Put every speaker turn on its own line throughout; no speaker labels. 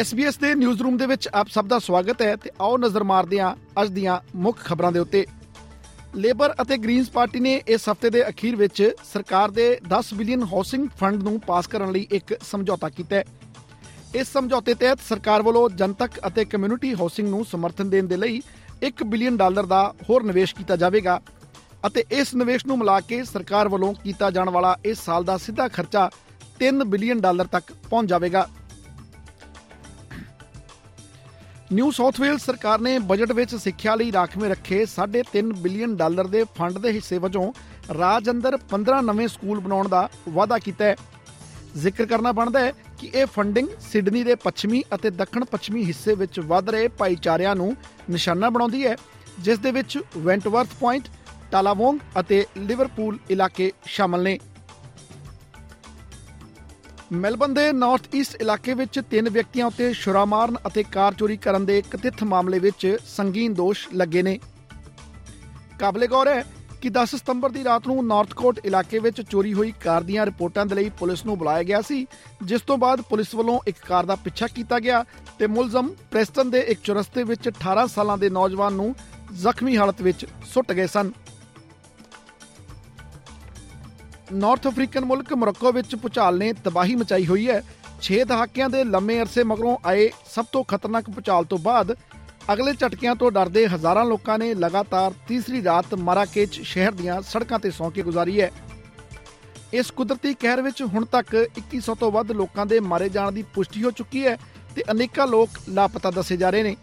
SBS ਦੇ newsroom ਦੇ ਵਿੱਚ ਆਪ ਸਭ ਦਾ ਸਵਾਗਤ ਹੈ ਤੇ ਆਓ ਨਜ਼ਰ ਮਾਰਦੇ ਹਾਂ ਅੱਜ ਦੀਆਂ ਮੁੱਖ ਖਬਰਾਂ ਦੇ ਉੱਤੇ। ਲੇਬਰ ਅਤੇ ਗ੍ਰੀਨਸ ਪਾਰਟੀ ਨੇ ਇਸ ਹਫ਼ਤੇ ਦੇ ਅਖੀਰ ਵਿੱਚ ਸਰਕਾਰ ਦੇ 10 ਬਿਲੀਅਨ ਹਾਊਸਿੰਗ ਫੰਡ ਨੂੰ ਪਾਸ ਕਰਨ ਲਈ ਇੱਕ ਸਮਝੌਤਾ ਕੀਤਾ ਹੈ। ਇਸ ਸਮਝੌਤੇ ਤਹਿਤ ਸਰਕਾਰ ਵੱਲੋਂ ਜਨਤਕ ਅਤੇ ਕਮਿਊਨਿਟੀ ਹਾਊਸਿੰਗ ਨੂੰ ਸਮਰਥਨ ਦੇਣ ਦੇ ਲਈ 1 ਬਿਲੀਅਨ ਡਾਲਰ ਦਾ ਹੋਰ ਨਿਵੇਸ਼ ਕੀਤਾ ਜਾਵੇਗਾ ਅਤੇ ਇਸ ਨਿਵੇਸ਼ ਨੂੰ ਮਿਲਾ ਕੇ ਸਰਕਾਰ ਵੱਲੋਂ ਕੀਤਾ ਜਾਣ ਵਾਲਾ ਇਸ ਸਾਲ ਦਾ ਸਿੱਧਾ ਖਰਚਾ 3 ਬਿਲੀਅਨ ਡਾਲਰ ਤੱਕ ਪਹੁੰਚ ਜਾਵੇਗਾ। ਨਿਊ ਸਾਊਥ ਵੇਲਸ ਸਰਕਾਰ ਨੇ ਬਜਟ ਵਿੱਚ ਸਿੱਖਿਆ ਲਈ ਰਾਖਵੇਂ ਰੱਖੇ 3.5 ਬਿਲੀਅਨ ਡਾਲਰ ਦੇ ਫੰਡ ਦੇ ਹਿੱਸੇ ਵਜੋਂ ਰਾਜ ਅੰਦਰ 15 ਨਵੇਂ ਸਕੂਲ ਬਣਾਉਣ ਦਾ ਵਾਅਦਾ ਕੀਤਾ ਹੈ। ਜ਼ਿਕਰ ਕਰਨਾ ਬਣਦਾ ਹੈ ਕਿ ਇਹ ਫੰਡਿੰਗ ਸਿਡਨੀ ਦੇ ਪੱਛਮੀ ਅਤੇ ਦੱਖਣ ਪੱਛਮੀ ਹਿੱਸੇ ਵਿੱਚ ਵੱਧ ਰਹੇ ਭਾਈਚਾਰਿਆਂ ਨੂੰ ਨਿਸ਼ਾਨਾ ਬਣਾਉਂਦੀ ਹੈ, ਜਿਸ ਦੇ ਵਿੱਚ ਵੈਂਟਵਰਥ ਪੁਆਇੰਟ, ਟਾਲਾਵੋਂਗ ਅਤੇ ਲਿਵਰਪੂਲ ਇਲਾਕੇ ਸ਼ਾਮਲ ਨੇ। ਮੈਲਬਨ ਦੇ ਨਾਰਥ ਈਸਟ ਇਲਾਕੇ ਵਿੱਚ ਤਿੰਨ ਵਿਅਕਤੀਆਂ ਉੱਤੇ ਛੁਰਾ ਮਾਰਨ ਅਤੇ ਕਾਰ ਚੋਰੀ ਕਰਨ ਦੇ ਕਥਿਤ ਮਾਮਲੇ ਵਿੱਚ ਸੰਗੀਨ ਦੋਸ਼ ਲੱਗੇ ਨੇ। ਕਾਬਲੇ ਗੌਰ ਹੈ ਕਿ 10 ਸਤੰਬਰ ਦੀ ਰਾਤ ਨੂੰ ਨਾਰਥਕੋਟ ਇਲਾਕੇ ਵਿੱਚ ਚੋਰੀ ਹੋਈ ਕਾਰ ਦੀਆਂ ਰਿਪੋਰਟਾਂ ਦੇ ਲਈ ਪੁਲਿਸ ਨੂੰ ਬੁਲਾਇਆ ਗਿਆ ਸੀ, ਜਿਸ ਤੋਂ ਬਾਅਦ ਪੁਲਿਸ ਵੱਲੋਂ ਇੱਕ ਕਾਰ ਦਾ ਪਿੱਛਾ ਕੀਤਾ ਗਿਆ ਤੇ ਮੁਲਜ਼ਮ ਪ੍ਰੈਸਟਨ ਦੇ ਇੱਕ ਚੁਰਸਤੇ ਵਿੱਚ 18 ਸਾਲਾਂ ਦੇ ਨੌਜਵਾਨ ਨੂੰ ਜ਼ਖਮੀ ਹਾਲਤ ਵਿੱਚ ਸੁੱਟ ਗਏ ਸਨ। ਨਾਰਥ ਅਫਰੀਕਨ ਮੁਲਕ ਮੋਰੋਕੋ ਵਿੱਚ ਭੁਚਾਲ ਨੇ ਤਬਾਹੀ ਮਚਾਈ ਹੋਈ ਹੈ। 6 ਦਹਾਕਿਆਂ ਦੇ ਲੰਮੇ ਅਰਸੇ ਮਗਰੋਂ ਆਏ ਸਭ ਤੋਂ ਖਤਰਨਾਕ ਭੁਚਾਲ ਤੋਂ ਬਾਅਦ ਅਗਲੇ ਝਟਕਿਆਂ ਤੋਂ ਡਰਦੇ ਹਜ਼ਾਰਾਂ ਲੋਕਾਂ ਨੇ ਲਗਾਤਾਰ ਤੀਸਰੀ ਰਾਤ ਮਾਰਾਕੇਚ ਸ਼ਹਿਰ ਦੀਆਂ ਸੜਕਾਂ ਤੇ ਸੌਂ ਕੇ ਗੁਜ਼ਾਰੀ ਹੈ। ਇਸ ਕੁਦਰਤੀ ਕਹਿਰ ਵਿੱਚ ਹੁਣ ਤੱਕ 2100 ਤੋਂ ਵੱਧ ਲੋਕਾਂ ਦੇ ਮਾਰੇ ਜਾਣ ਦੀ ਪੁਸ਼ਟੀ ਹੋ ਚੁੱਕੀ ਹੈ ਤੇ ਅਨੇਕਾਂ ਲੋਕ ਲਾਪਤਾ ਦੱਸੇ ਜਾ ਰਹੇ ਨੇ।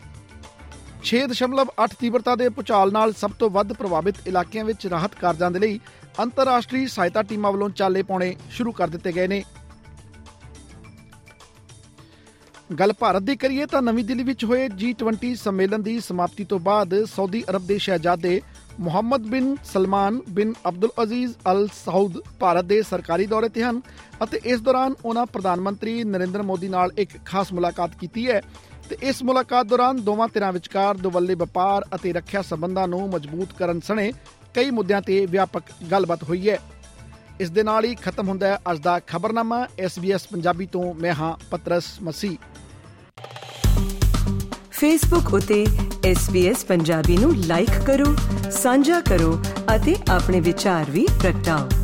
6.8 ਤੀਬਰਤਾ ਦੇ ਭੁਚਾਲ ਨਾਲ ਸਭ ਤੋਂ ਵੱਧ ਪ੍ਰਭਾਵਿਤ ਇਲਾਕਿਆਂ ਵਿੱਚ ਰਾਹਤ ਕਾਰਜਾਂ ਦੇ ਲਈ ਅੰਤਰਰਾਸ਼ਟਰੀ ਸਹਾਇਤਾ ਟੀਮਾਂ ਵੱਲੋਂ ਚਾਲੇ ਪਾਉਣੇ ਸ਼ੁਰੂ ਕਰ ਦਿੱਤੇ ਗਏ ਨੇ। ਗੱਲ ਭਾਰਤ ਦੀ ਕਰੀਏ ਤਾਂ ਨਵੀਂ ਦਿੱਲੀ ਵਿੱਚ ਹੋਏ G20 ਸੰਮੇਲਨ ਦੀ ਸਮਾਪਤੀ ਤੋਂ ਬਾਅਦ ਸਾਊਦੀ ਅਰਬ ਦੇ ਸ਼ਹਿਜ਼ਾਦੇ Mohammed bin Salman bin Abdul Aziz Al Saud Bharat ਦੇ ਸਰਕਾਰੀ ਦੌਰੇ ਤੇ ਹਨ ਅਤੇ ਇਸ ਦੌਰਾਨ ਉਹਨਾਂ ਪ੍ਰਧਾਨ ਮੰਤਰੀ ਨਰਿੰਦਰ ਮੋਦੀ ਨਾਲ ਇੱਕ ਖਾਸ ਮੁਲਾਕਾਤ ਕੀਤੀ ਹੈ। ਤੇ ਇਸ ਮੁਲਾਕਾਤ ਦੌਰਾਨ ਦੋਵਾਂ ਧਿਰਾਂ ਵਿਚਕਾਰ ਦੁਵੱਲੇ ਵਪਾਰ ਅਤੇ ਰੱਖਿਆ ਸੰਬੰਧਾਂ ਨੂੰ ਮਜ਼ਬੂਤ ਕਰਨ ਸਣੇ ਕਈ ਮੁੱਦਿਆਂ ਤੇ ਵਿਆਪਕ ਗੱਲਬਾਤ ਹੋਈ ਹੈ। ਇਸ ਦੇ ਨਾਲ ਹੀ ਖਤਮ ਹੁੰਦਾ ਹੈ ਅੱਜ ਦਾ ਖਬਰਨਾਮਾ। SBS ਪੰਜਾਬੀ ਤੋਂ ਮੈਂ ਹਾਂ ਪਤਰਸ ਮਸੀ।
ਫੇਸਬੁੱਕ ਉਤੇ SBS ਪੰਜਾਬੀ ਨੂੰ ਲਾਈਕ ਕਰੋ, ਸਾਂਝਾ ਕਰੋ ਅਤੇ ਆਪਣੇ ਵਿਚਾਰ ਵੀ ਪ੍ਰਗਟਾਓ।